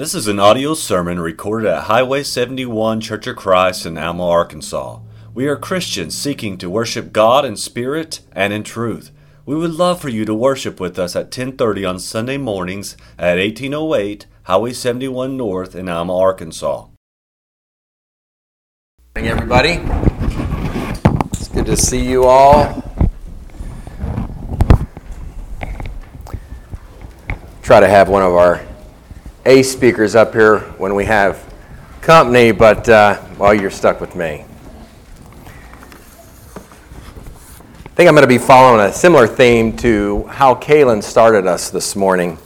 This is an audio sermon recorded at Highway 71 Church of Christ in Alma, Arkansas. We are Christians seeking to worship God in spirit and in truth. We would love for you to worship with us at 10:30 on Sunday mornings at 1808 Highway 71 North in Alma, Arkansas. Morning, everybody. It's good to see you all. Try to have one of our A speakers up here when we have company, but uh, well, you're stuck with me. I think I'm going to be following a similar theme to how Kaylin started us this morning,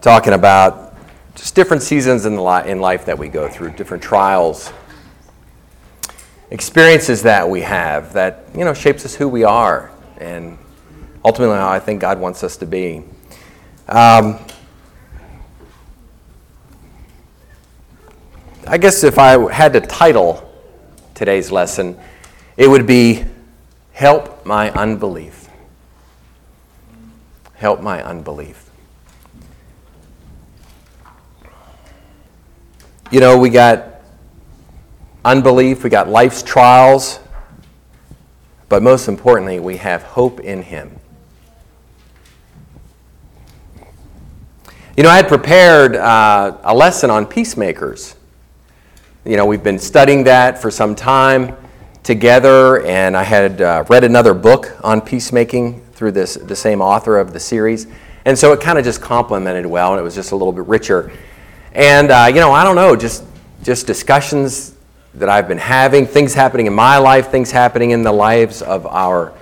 talking about just different seasons in, li- in life that we go through, different trials, experiences that we have that you know shapes us who we are, and ultimately how I think God wants us to be. Um, I guess if I had to title today's lesson, it would be Help My Unbelief. Help My Unbelief. You know, we got unbelief, we got life's trials, but most importantly, we have hope in Him. You know, I had prepared uh, a lesson on peacemakers. You know, we've been studying that for some time together, and I had uh, read another book on peacemaking through this, the same author of the series. And so it kind of just complemented well, and it was just a little bit richer. And, uh, you know, I don't know, just, just discussions that I've been having, things happening in my life, things happening in the lives of our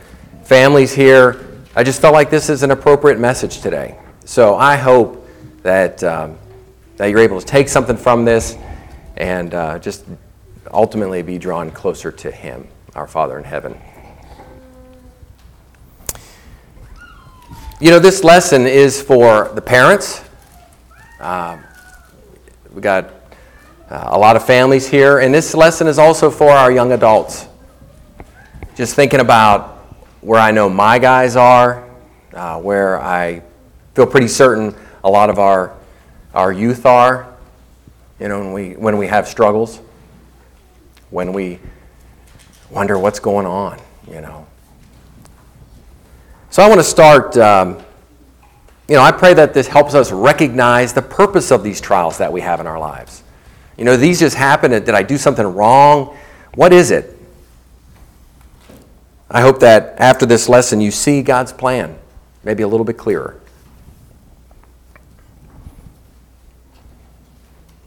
families here. I just felt like this is an appropriate message today. So I hope that, um, that you're able to take something from this and uh, just ultimately be drawn closer to Him, our Father in heaven. You know, this lesson is for the parents. Uh, we got uh, a lot of families here, and this lesson is also for our young adults. Just thinking about where I know my guys are, uh, where I feel pretty certain a lot of our, our youth are, you know, when we, when we have struggles, when we wonder what's going on, you know. So I want to start, um, you know, I pray that this helps us recognize the purpose of these trials that we have in our lives. You know, these just happen. Did I do something wrong? What is it? I hope that after this lesson you see God's plan, maybe a little bit clearer.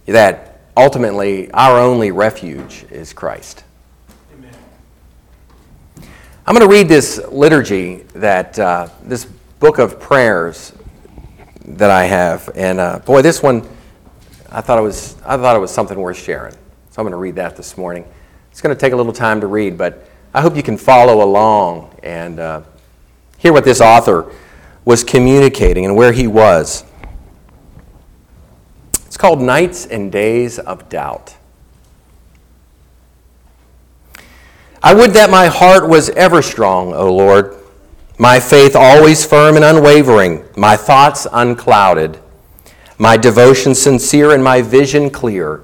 That ultimately our only refuge is Christ. Amen. I'm going to read this liturgy that, uh, this book of prayers that I have. And uh, boy, this one, I thought, it was, I thought it was something worth sharing. So I'm going to read that this morning. It's going to take a little time to read, but I hope you can follow along and uh, hear what this author was communicating and where he was. It's called Nights and Days of Doubt. I would that my heart was ever strong, O Lord, my faith always firm and unwavering, my thoughts unclouded, my devotion sincere, and my vision clear.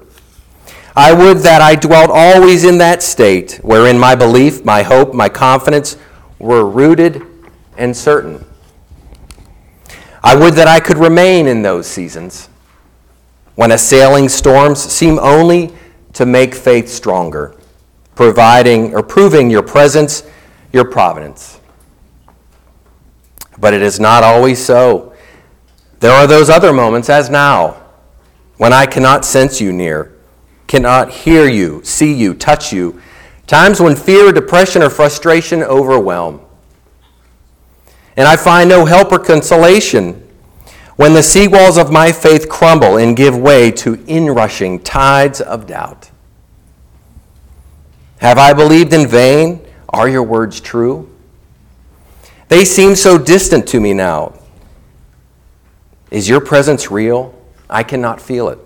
I would that I dwelt always in that state wherein my belief, my hope, my confidence were rooted and certain. I would that I could remain in those seasons when assailing storms seem only to make faith stronger, providing or proving your presence, your providence. But it is not always so. There are those other moments, as now, when I cannot sense you near, cannot hear you, see you, touch you, times when fear, depression, or frustration overwhelm. And I find no help or consolation when the sea walls of my faith crumble and give way to inrushing tides of doubt. Have I believed in vain? Are your words true? They seem so distant to me now. Is your presence real? I cannot feel it.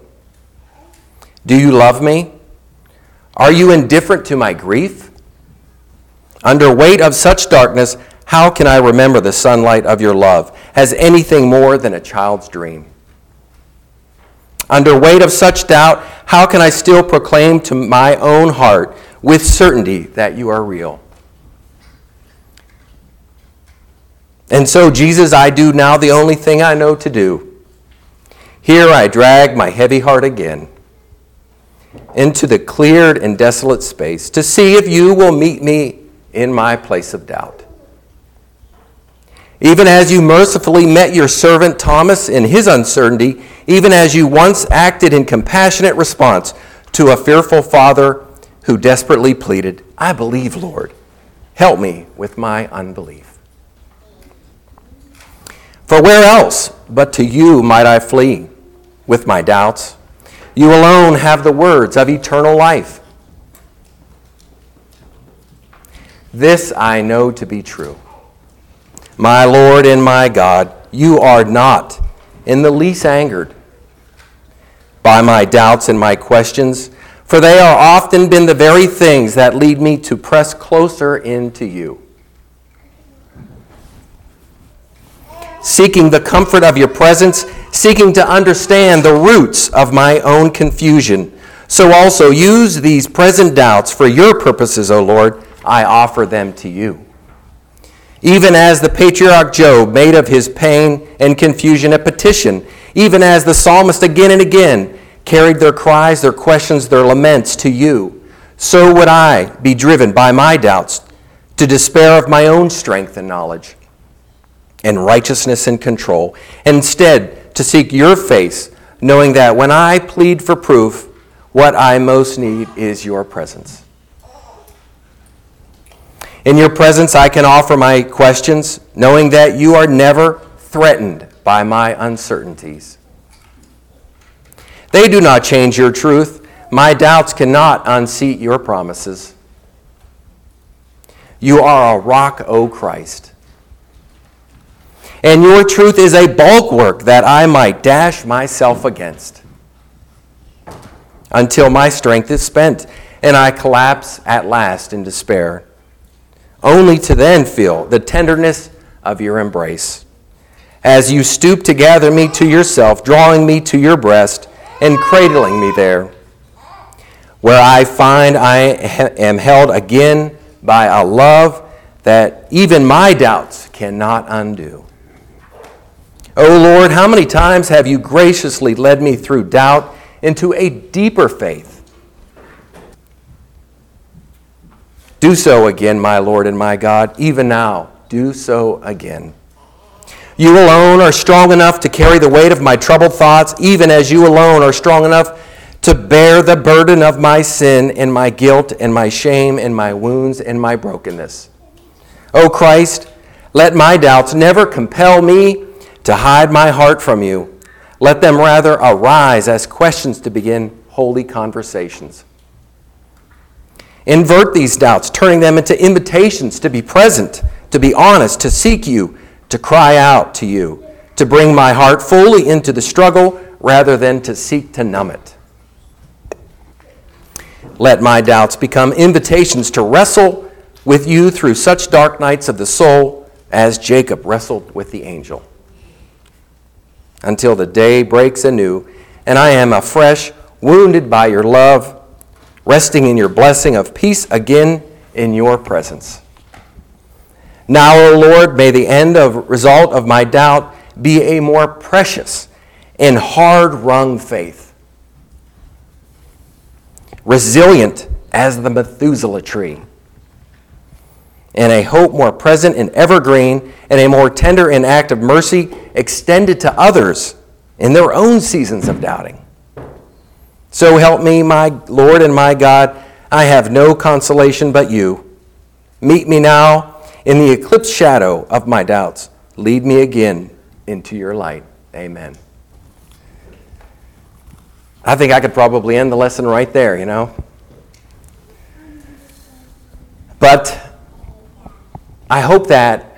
Do you love me? Are you indifferent to my grief? Under weight of such darkness, how can I remember the sunlight of your love as anything more than a child's dream? Under weight of such doubt, how can I still proclaim to my own heart with certainty that you are real? And so, Jesus, I do now the only thing I know to do. Here I drag my heavy heart again into the cleared and desolate space to see if you will meet me in my place of doubt. Even as you mercifully met your servant Thomas in his uncertainty, even as you once acted in compassionate response to a fearful father who desperately pleaded, I believe, Lord. Help me with my unbelief. For where else but to you might I flee with my doubts? You alone have the words of eternal life. This I know to be true. My Lord and my God, you are not in the least angered by my doubts and my questions, for they are often been the very things that lead me to press closer into you. Seeking the comfort of your presence, seeking to understand the roots of my own confusion. So also use these present doubts for your purposes, O Lord. I offer them to you. Even as the patriarch Job made of his pain and confusion a petition, even as the psalmist again and again carried their cries, their questions, their laments to you, so would I be driven by my doubts to despair of my own strength and knowledge and righteousness and control, instead to seek your face, knowing that when I plead for proof, what I most need is your presence. In your presence, I can offer my questions, knowing that you are never threatened by my uncertainties. They do not change your truth. My doubts cannot unseat your promises. You are a rock, O Christ. And your truth is a bulwark that I might dash myself against until my strength is spent and I collapse at last in despair, only to then feel the tenderness of your embrace as you stoop to gather me to yourself, drawing me to your breast and cradling me there, where I find I am held again by a love that even my doubts cannot undo. O Lord, how many times have you graciously led me through doubt into a deeper faith? Do so again, my Lord and my God, even now. Do so again. You alone are strong enough to carry the weight of my troubled thoughts, even as you alone are strong enough to bear the burden of my sin and my guilt and my shame and my wounds and my brokenness. O Christ, let my doubts never compel me to hide my heart from you. Let them rather arise as questions to begin holy conversations. Invert these doubts, turning them into invitations to be present, to be honest, to seek you to cry out to you, to bring my heart fully into the struggle rather than to seek to numb it. Let my doubts become invitations to wrestle with you through such dark nights of the soul as Jacob wrestled with the angel. Until the day breaks anew and I am afresh wounded by your love, resting in your blessing of peace again in your presence. Now, O Lord, may the end of result of my doubt be a more precious and hard wrung faith, resilient as the Methuselah tree, and a hope more present and evergreen, and a more tender and active mercy extended to others in their own seasons of doubting. So help me, my Lord and my God, I have no consolation but you. Meet me now in the eclipse shadow of my doubts, lead me again into your light. Amen. I think I could probably end the lesson right there, you know. But I hope that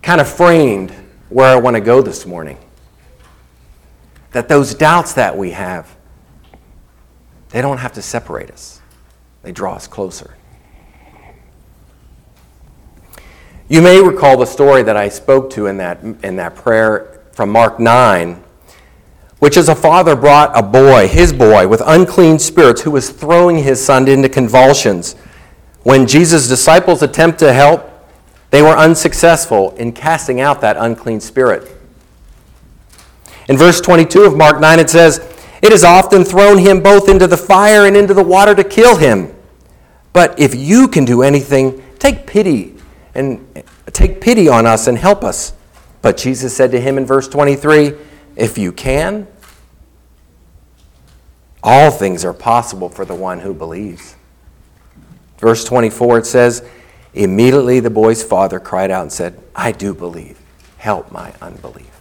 kind of framed where I want to go this morning. That those doubts that we have, they don't have to separate us, they draw us closer. You may recall the story that I spoke to in that, in that prayer from Mark 9, which is a father brought a boy, his boy, with unclean spirits, who was throwing his son into convulsions. When Jesus' disciples attempt to help, they were unsuccessful in casting out that unclean spirit. In verse 22 of Mark 9, it says, It has often thrown him both into the fire and into the water to kill him. But if you can do anything, take pity and take pity on us and help us. But Jesus said to him in verse 23, If you can, all things are possible for the one who believes. Verse 24, it says, Immediately the boy's father cried out and said, I do believe. Help my unbelief.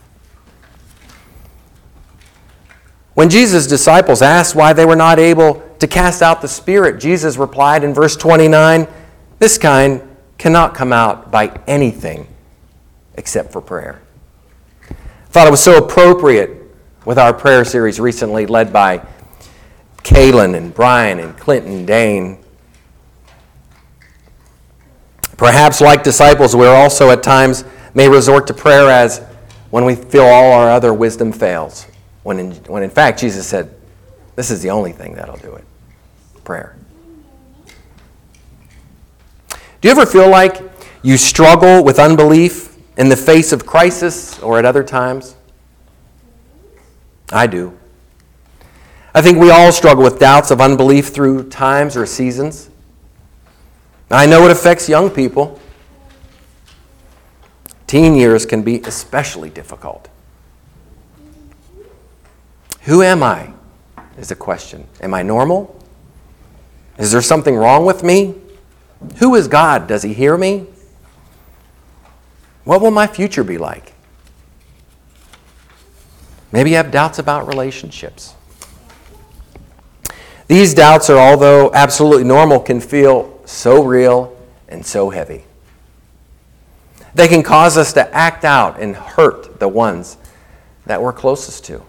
When Jesus' disciples asked why they were not able to cast out the Spirit, Jesus replied in verse 29 This kind cannot come out by anything except for prayer. I thought it was so appropriate with our prayer series recently, led by Kaylin and Brian and Clinton Dane. Perhaps, like disciples, we also at times may resort to prayer as when we feel all our other wisdom fails when in, when in fact Jesus said, This is the only thing that'll do it prayer. Do you ever feel like you struggle with unbelief in the face of crisis or at other times? I do. I think we all struggle with doubts of unbelief through times or seasons. I know it affects young people. Teen years can be especially difficult. Who am I? Is the question. Am I normal? Is there something wrong with me? Who is God? Does He hear me? What will my future be like? Maybe you have doubts about relationships. These doubts are, although absolutely normal, can feel so real and so heavy. They can cause us to act out and hurt the ones that we're closest to.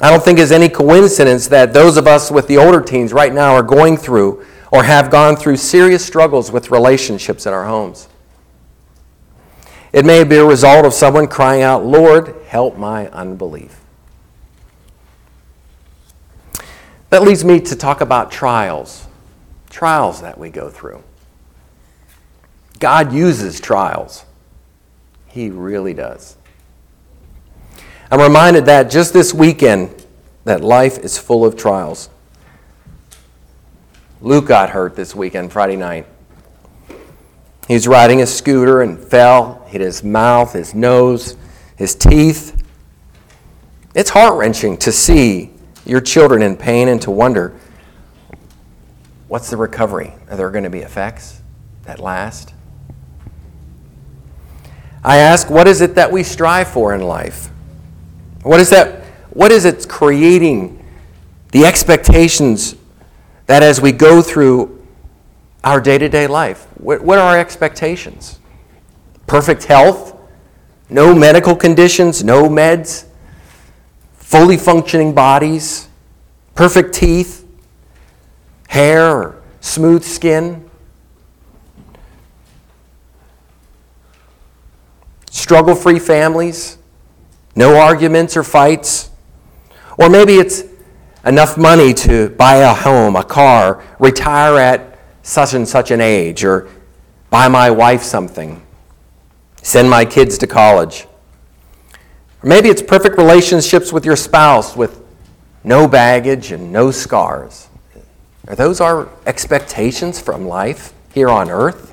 I don't think it's any coincidence that those of us with the older teens right now are going through or have gone through serious struggles with relationships in our homes. It may be a result of someone crying out, Lord, help my unbelief. That leads me to talk about trials, trials that we go through. God uses trials, He really does. I'm reminded that just this weekend, that life is full of trials. Luke got hurt this weekend, Friday night. He was riding a scooter and fell, hit his mouth, his nose, his teeth. It's heart wrenching to see your children in pain and to wonder what's the recovery? Are there going to be effects that last? I ask, what is it that we strive for in life? What is that? What is it creating the expectations that as we go through our day to day life, what, what are our expectations? Perfect health, no medical conditions, no meds, fully functioning bodies, perfect teeth, hair, smooth skin. Struggle free families, no arguments or fights. Or maybe it's enough money to buy a home, a car, retire at such and such an age, or buy my wife something, send my kids to college. Or maybe it's perfect relationships with your spouse with no baggage and no scars. Are those our expectations from life here on earth?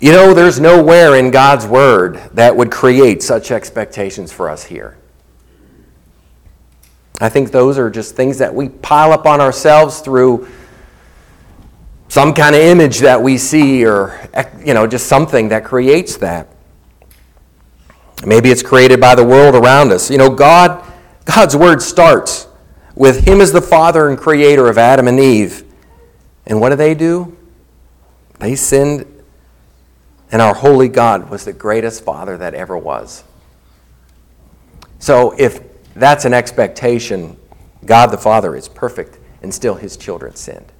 You know, there's nowhere in God's Word that would create such expectations for us here. I think those are just things that we pile up on ourselves through some kind of image that we see or, you know, just something that creates that. Maybe it's created by the world around us. You know, God, God's Word starts with Him as the Father and Creator of Adam and Eve. And what do they do? They sinned and our holy God was the greatest Father that ever was. So if that's an expectation, God the Father is perfect, and still his children sinned.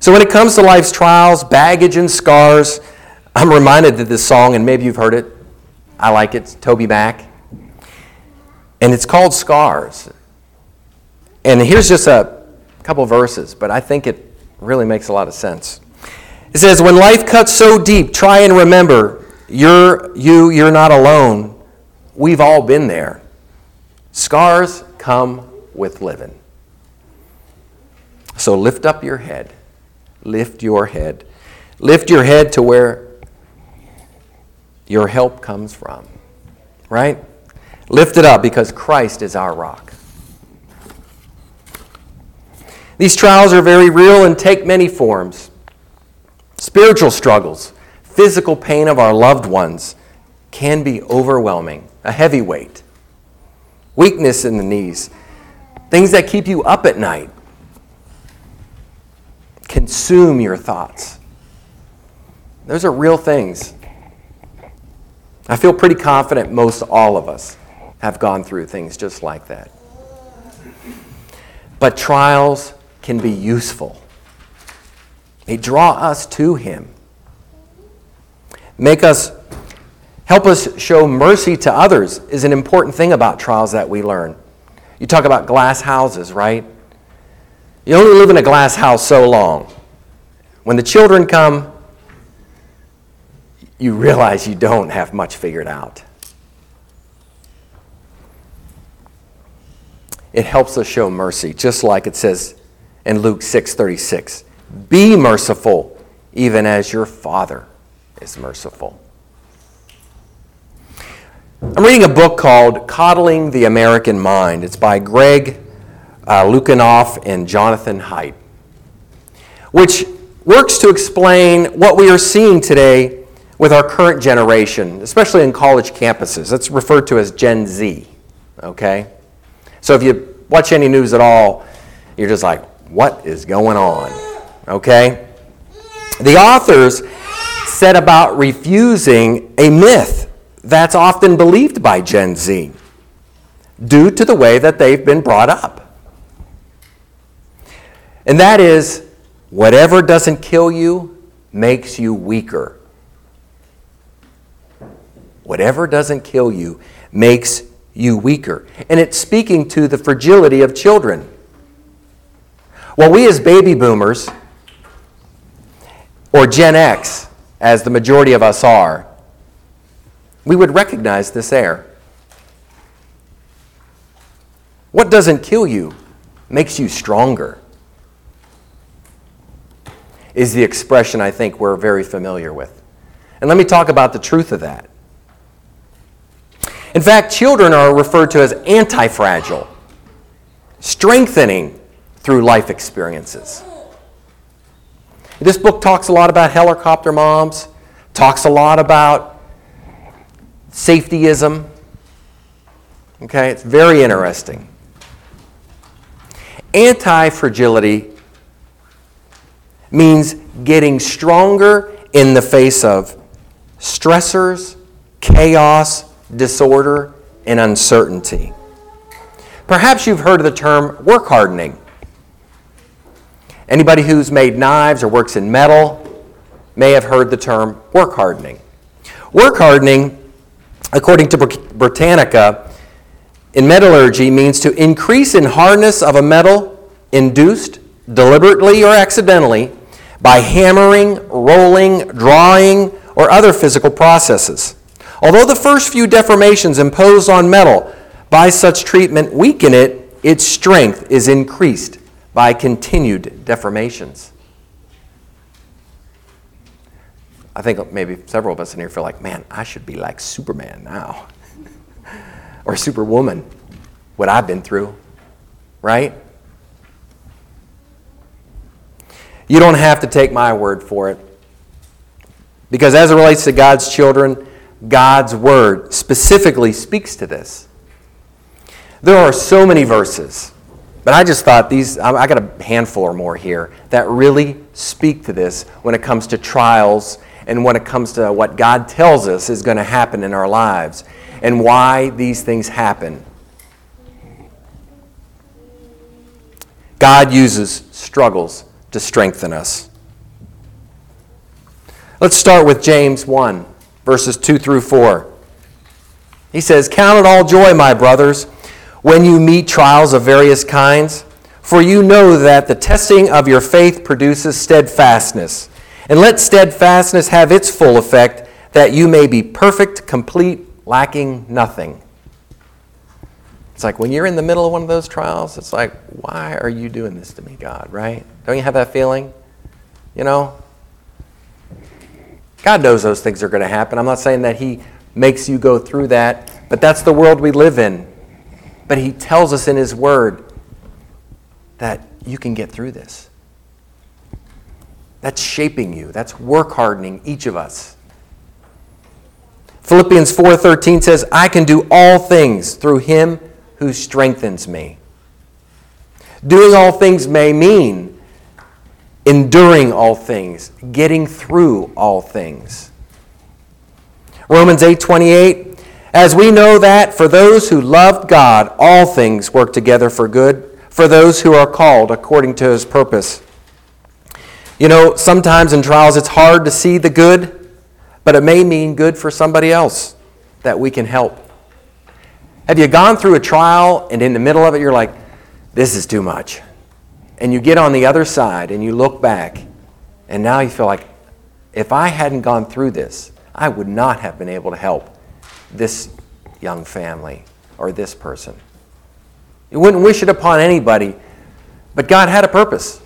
So when it comes to life's trials, baggage, and scars, I'm reminded that this song, and maybe you've heard it. I like it. It's TobyMac. And it's called Scars. And here's just a couple verses, but I think it really makes a lot of sense. It says, When life cuts so deep, try and remember you're you, you're not alone. We've all been there. Scars come with living. So lift up your head. Lift your head. Lift your head to where your help comes from. Right? Lift it up because Christ is our rock. These trials are very real and take many forms. Spiritual struggles, physical pain of our loved ones can be overwhelming, a heavy weight. Weakness in the knees, things that keep you up at night, consume your thoughts. Those are real things. I feel pretty confident most all of us have gone through things just like that. But trials can be useful. They draw us to Him. Make us, help us show mercy to others is an important thing about trials that we learn. You talk about glass houses, right? You only live in a glass house so long. When the children come, you realize you don't have much figured out. It helps us show mercy, just like it says in Luke 6:36. Be merciful, even as your Father is merciful. I'm reading a book called Coddling the American Mind. It's by Greg uh, Lukianoff and Jonathan Haidt, which works to explain what we are seeing today with our current generation, especially in college campuses. That's referred to as Gen Z. Okay? So if you watch any news at all, you're just like, what is going on? Okay? The authors set about refusing a myth that's often believed by Gen Z due to the way that they've been brought up. And that is whatever doesn't kill you makes you weaker. Whatever doesn't kill you makes you weaker. And it's speaking to the fragility of children. Well, we as baby boomers, or Gen X, as the majority of us are, we would recognize this air. What doesn't kill you makes you stronger, is the expression I think we're very familiar with. And let me talk about the truth of that. In fact, children are referred to as anti fragile, strengthening through life experiences. This book talks a lot about helicopter moms, talks a lot about safetyism. Okay, it's very interesting. Anti fragility means getting stronger in the face of stressors, chaos, disorder, and uncertainty. Perhaps you've heard of the term work hardening. Anybody who's made knives or works in metal may have heard the term work hardening. Work hardening, according to Britannica, in metallurgy means to increase in hardness of a metal induced deliberately or accidentally by hammering, rolling, drawing, or other physical processes. Although the first few deformations imposed on metal by such treatment weaken it, its strength is increased by continued deformations. I think maybe several of us in here feel like, man, I should be like Superman now. or Superwoman, what I've been through, right? You don't have to take my word for it. Because as it relates to God's children, God's word specifically speaks to this. There are so many verses, but I just thought these, I got a handful or more here that really speak to this when it comes to trials and when it comes to what God tells us is going to happen in our lives and why these things happen. God uses struggles to strengthen us. Let's start with James 1, verses 2 through 4. He says, Count it all joy, my brothers, when you meet trials of various kinds, for you know that the testing of your faith produces steadfastness. And let steadfastness have its full effect, that you may be perfect, complete, lacking nothing. It's like when you're in the middle of one of those trials, it's like, why are you doing this to me, God, right? Don't you have that feeling? You know? God knows those things are going to happen. I'm not saying that He makes you go through that, but that's the world we live in. But He tells us in His Word that you can get through this. That's shaping you. That's work hardening each of us. Philippians 4:13 says, "I can do all things through him who strengthens me. Doing all things may mean enduring all things, getting through all things. Romans 8:28 As we know that for those who love God all things work together for good for those who are called according to his purpose. You know, sometimes in trials it's hard to see the good, but it may mean good for somebody else that we can help. Have you gone through a trial and in the middle of it you're like, this is too much? And you get on the other side and you look back and now you feel like, if I hadn't gone through this, I would not have been able to help this young family or this person. You wouldn't wish it upon anybody, but God had a purpose.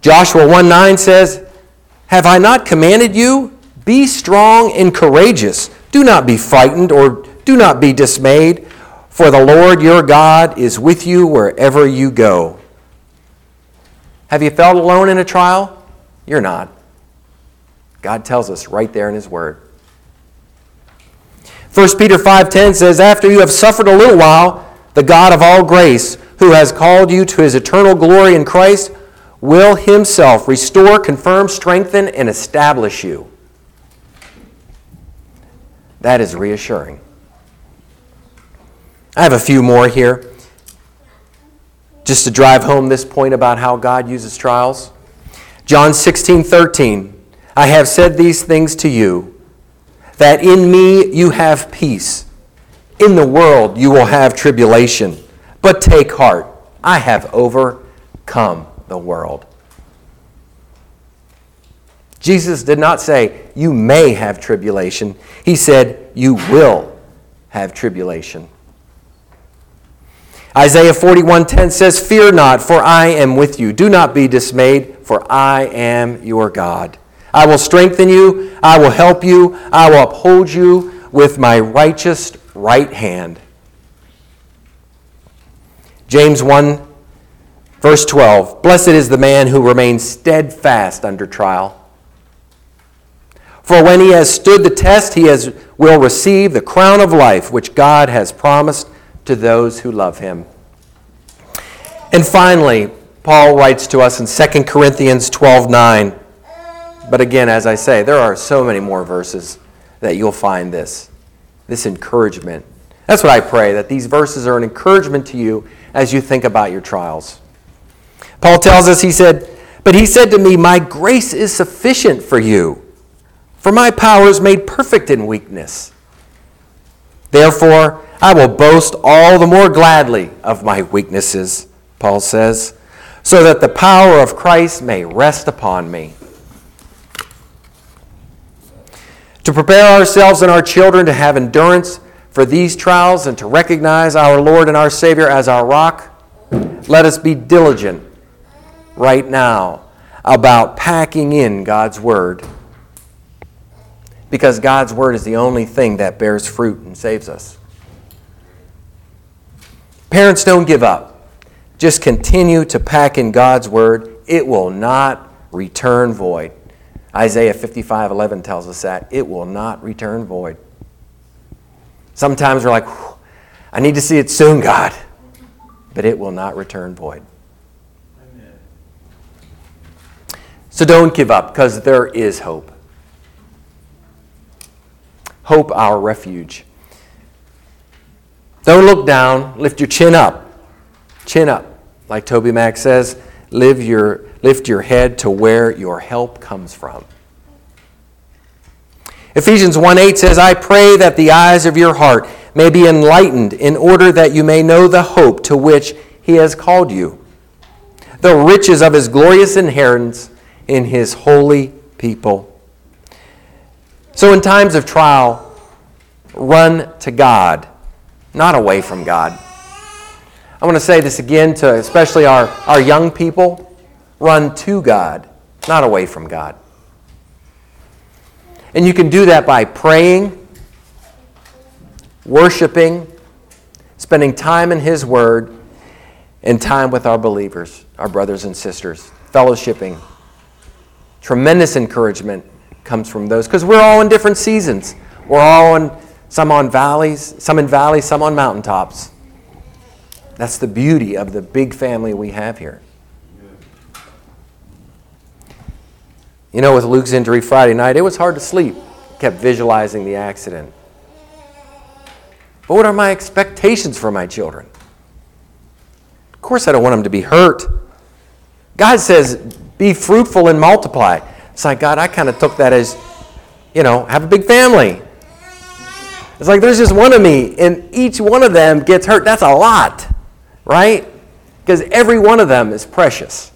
Joshua 1 9 says, Have I not commanded you? Be strong and courageous. Do not be frightened or do not be dismayed, for the Lord your God is with you wherever you go. Have you felt alone in a trial? You're not. God tells us right there in his word. 1 Peter 5:10 says after you have suffered a little while the God of all grace who has called you to his eternal glory in Christ will himself restore, confirm, strengthen and establish you. That is reassuring. I have a few more here just to drive home this point about how God uses trials. John 16, 13. I have said these things to you, that in me you have peace. In the world you will have tribulation, but take heart. I have overcome the world. Jesus did not say, You may have tribulation. He said, You will have tribulation. Isaiah 41:10 says, "Fear not, for I am with you. Do not be dismayed, for I am your God. I will strengthen you, I will help you, I will uphold you with my righteous right hand." James 1 verse 12, "Blessed is the man who remains steadfast under trial." For when he has stood the test, he has, will receive the crown of life which God has promised to those who love him. And finally, Paul writes to us in 2 Corinthians 12 9. But again, as I say, there are so many more verses that you'll find this, this encouragement. That's what I pray, that these verses are an encouragement to you as you think about your trials. Paul tells us, he said, But he said to me, My grace is sufficient for you for my power is made perfect in weakness. Therefore, I will boast all the more gladly of my weaknesses, Paul says, so that the power of Christ may rest upon me. To prepare ourselves and our children to have endurance for these trials and to recognize our Lord and our Savior as our rock, let us be diligent right now about packing in God's Word because God's Word is the only thing that bears fruit and saves us. Parents, don't give up. Just continue to pack in God's Word. It will not return void. Isaiah 55 11 tells us that. It will not return void. Sometimes we're like, I need to see it soon, God. But it will not return void. Amen. So don't give up because there is hope hope our refuge. Don't look down, lift your chin up. Chin up. Like Toby Mac says, live your, lift your head to where your help comes from. Ephesians 1 8 says, I pray that the eyes of your heart may be enlightened in order that you may know the hope to which he has called you, the riches of his glorious inheritance in his holy people. So, in times of trial, run to God, not away from God. I want to say this again to especially our, our young people run to God, not away from God. And you can do that by praying, worshiping, spending time in His Word, and time with our believers, our brothers and sisters, fellowshipping. Tremendous encouragement comes from those because we're all in different seasons. We're all in some on valleys, some in valleys, some on mountaintops. That's the beauty of the big family we have here. You know, with Luke's injury Friday night, it was hard to sleep. Kept visualizing the accident. But what are my expectations for my children? Of course, I don't want them to be hurt. God says, be fruitful and multiply. It's like, God, I kind of took that as, you know, have a big family. It's like there's just one of me, and each one of them gets hurt. That's a lot, right? Because every one of them is precious.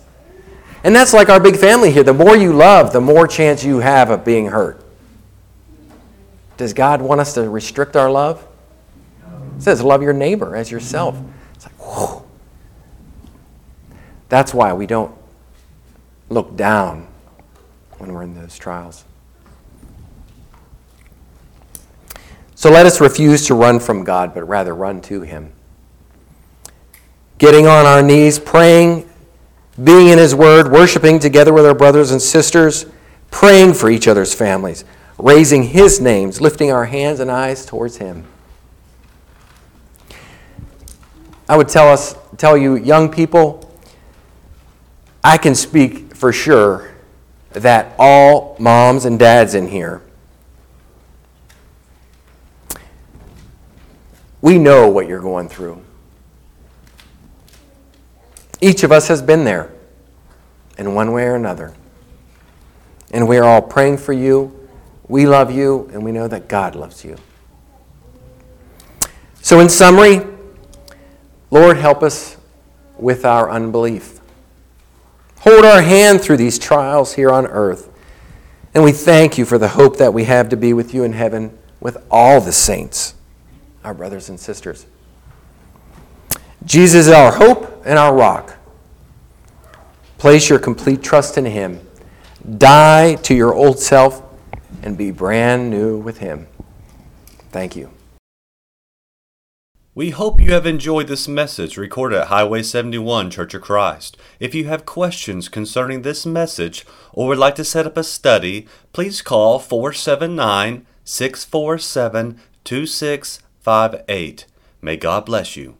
And that's like our big family here. The more you love, the more chance you have of being hurt. Does God want us to restrict our love? It says, love your neighbor as yourself. It's like, whoa. That's why we don't look down when we're in those trials. So let us refuse to run from God, but rather run to Him. Getting on our knees, praying, being in His Word, worshiping together with our brothers and sisters, praying for each other's families, raising His names, lifting our hands and eyes towards Him. I would tell us, tell you, young people, I can speak for sure that all moms and dads in here, we know what you're going through. Each of us has been there in one way or another. And we're all praying for you. We love you, and we know that God loves you. So, in summary, Lord, help us with our unbelief. Hold our hand through these trials here on earth. And we thank you for the hope that we have to be with you in heaven with all the saints, our brothers and sisters. Jesus is our hope and our rock. Place your complete trust in Him. Die to your old self and be brand new with Him. Thank you. We hope you have enjoyed this message recorded at Highway 71 Church of Christ. If you have questions concerning this message or would like to set up a study, please call 479 647 2658. May God bless you.